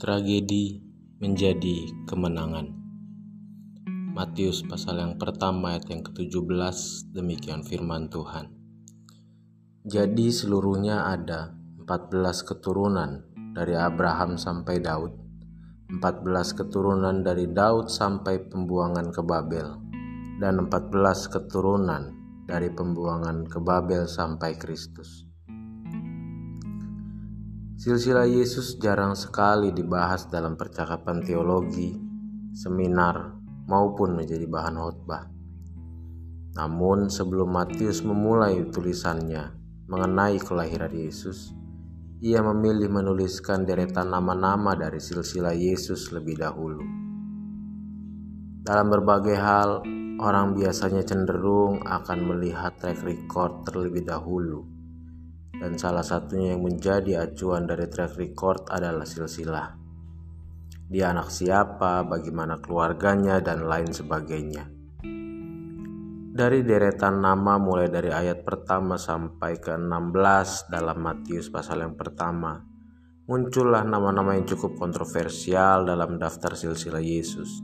tragedi menjadi kemenangan. Matius pasal yang pertama ayat yang ke-17 demikian firman Tuhan. Jadi seluruhnya ada 14 keturunan dari Abraham sampai Daud, 14 keturunan dari Daud sampai pembuangan ke Babel, dan 14 keturunan dari pembuangan ke Babel sampai Kristus. Silsilah Yesus jarang sekali dibahas dalam percakapan teologi, seminar, maupun menjadi bahan khotbah. Namun sebelum Matius memulai tulisannya mengenai kelahiran Yesus, ia memilih menuliskan deretan nama-nama dari silsilah Yesus lebih dahulu. Dalam berbagai hal, orang biasanya cenderung akan melihat track record terlebih dahulu dan salah satunya yang menjadi acuan dari track record adalah silsilah. Dia anak siapa, bagaimana keluarganya, dan lain sebagainya. Dari deretan nama mulai dari ayat pertama sampai ke 16 dalam Matius pasal yang pertama, muncullah nama-nama yang cukup kontroversial dalam daftar silsilah Yesus.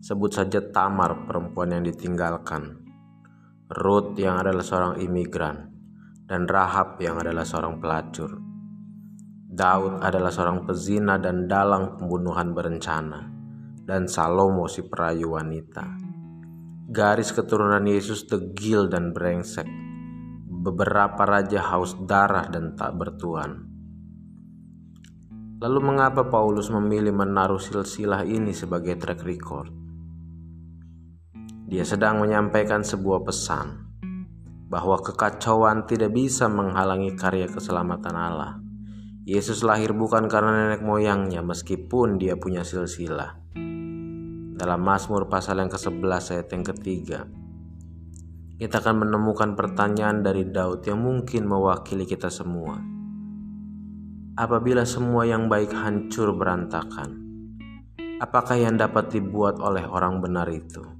Sebut saja Tamar, perempuan yang ditinggalkan, Ruth yang adalah seorang imigran, dan Rahab yang adalah seorang pelacur. Daud adalah seorang pezina dan dalang pembunuhan berencana, dan Salomo si perayu wanita. Garis keturunan Yesus degil dan brengsek. Beberapa raja haus darah dan tak bertuan. Lalu mengapa Paulus memilih menaruh silsilah ini sebagai track record? Dia sedang menyampaikan sebuah pesan bahwa kekacauan tidak bisa menghalangi karya keselamatan Allah. Yesus lahir bukan karena nenek moyangnya meskipun dia punya silsilah. Dalam Mazmur pasal yang ke-11 ayat yang ketiga, kita akan menemukan pertanyaan dari Daud yang mungkin mewakili kita semua. Apabila semua yang baik hancur berantakan, apakah yang dapat dibuat oleh orang benar itu?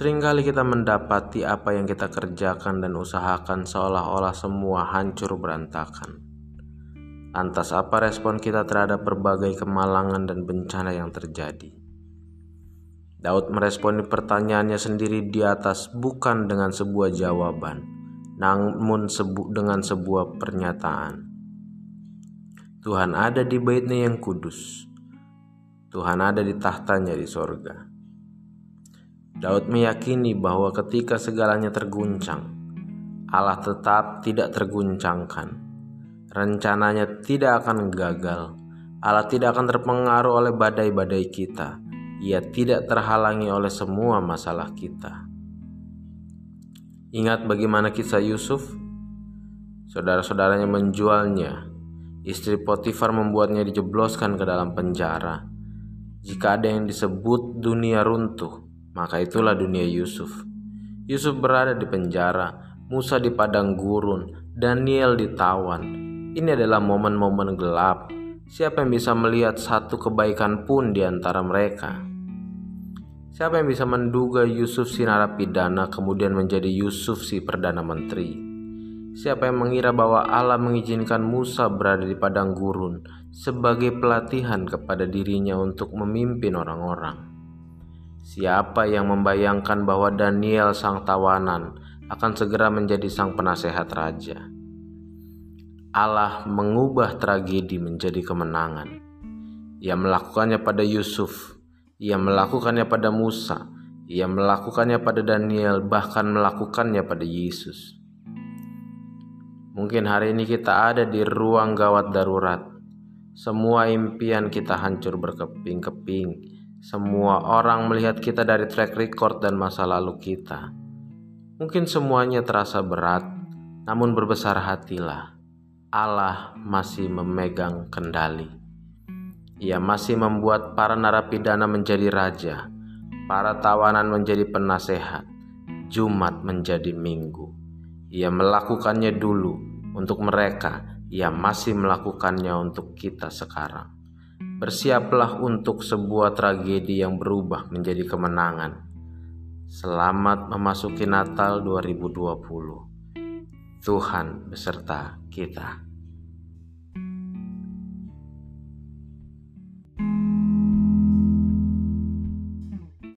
Seringkali kita mendapati apa yang kita kerjakan dan usahakan seolah-olah semua hancur berantakan. Lantas apa respon kita terhadap berbagai kemalangan dan bencana yang terjadi? Daud meresponi pertanyaannya sendiri di atas bukan dengan sebuah jawaban, namun sebu dengan sebuah pernyataan. Tuhan ada di baitnya yang kudus. Tuhan ada di tahtanya di sorga. Daud meyakini bahwa ketika segalanya terguncang, Allah tetap tidak terguncangkan. Rencananya tidak akan gagal. Allah tidak akan terpengaruh oleh badai-badai kita. Ia tidak terhalangi oleh semua masalah kita. Ingat bagaimana kisah Yusuf? Saudara-saudaranya menjualnya. Istri Potifar membuatnya dijebloskan ke dalam penjara. Jika ada yang disebut dunia runtuh, maka itulah dunia Yusuf. Yusuf berada di penjara, Musa di padang gurun, Daniel ditawan. Ini adalah momen-momen gelap. Siapa yang bisa melihat satu kebaikan pun di antara mereka? Siapa yang bisa menduga Yusuf si narapidana kemudian menjadi Yusuf si perdana menteri? Siapa yang mengira bahwa Allah mengizinkan Musa berada di padang gurun sebagai pelatihan kepada dirinya untuk memimpin orang-orang? Siapa yang membayangkan bahwa Daniel sang tawanan akan segera menjadi sang penasehat raja? Allah mengubah tragedi menjadi kemenangan. Ia melakukannya pada Yusuf, ia melakukannya pada Musa, ia melakukannya pada Daniel, bahkan melakukannya pada Yesus. Mungkin hari ini kita ada di ruang gawat darurat. Semua impian kita hancur berkeping-keping semua orang melihat kita dari track record dan masa lalu kita. Mungkin semuanya terasa berat, namun berbesar hatilah. Allah masih memegang kendali. Ia masih membuat para narapidana menjadi raja, para tawanan menjadi penasehat, Jumat menjadi minggu. Ia melakukannya dulu untuk mereka, ia masih melakukannya untuk kita sekarang. Bersiaplah untuk sebuah tragedi yang berubah menjadi kemenangan. Selamat memasuki Natal 2020. Tuhan beserta kita.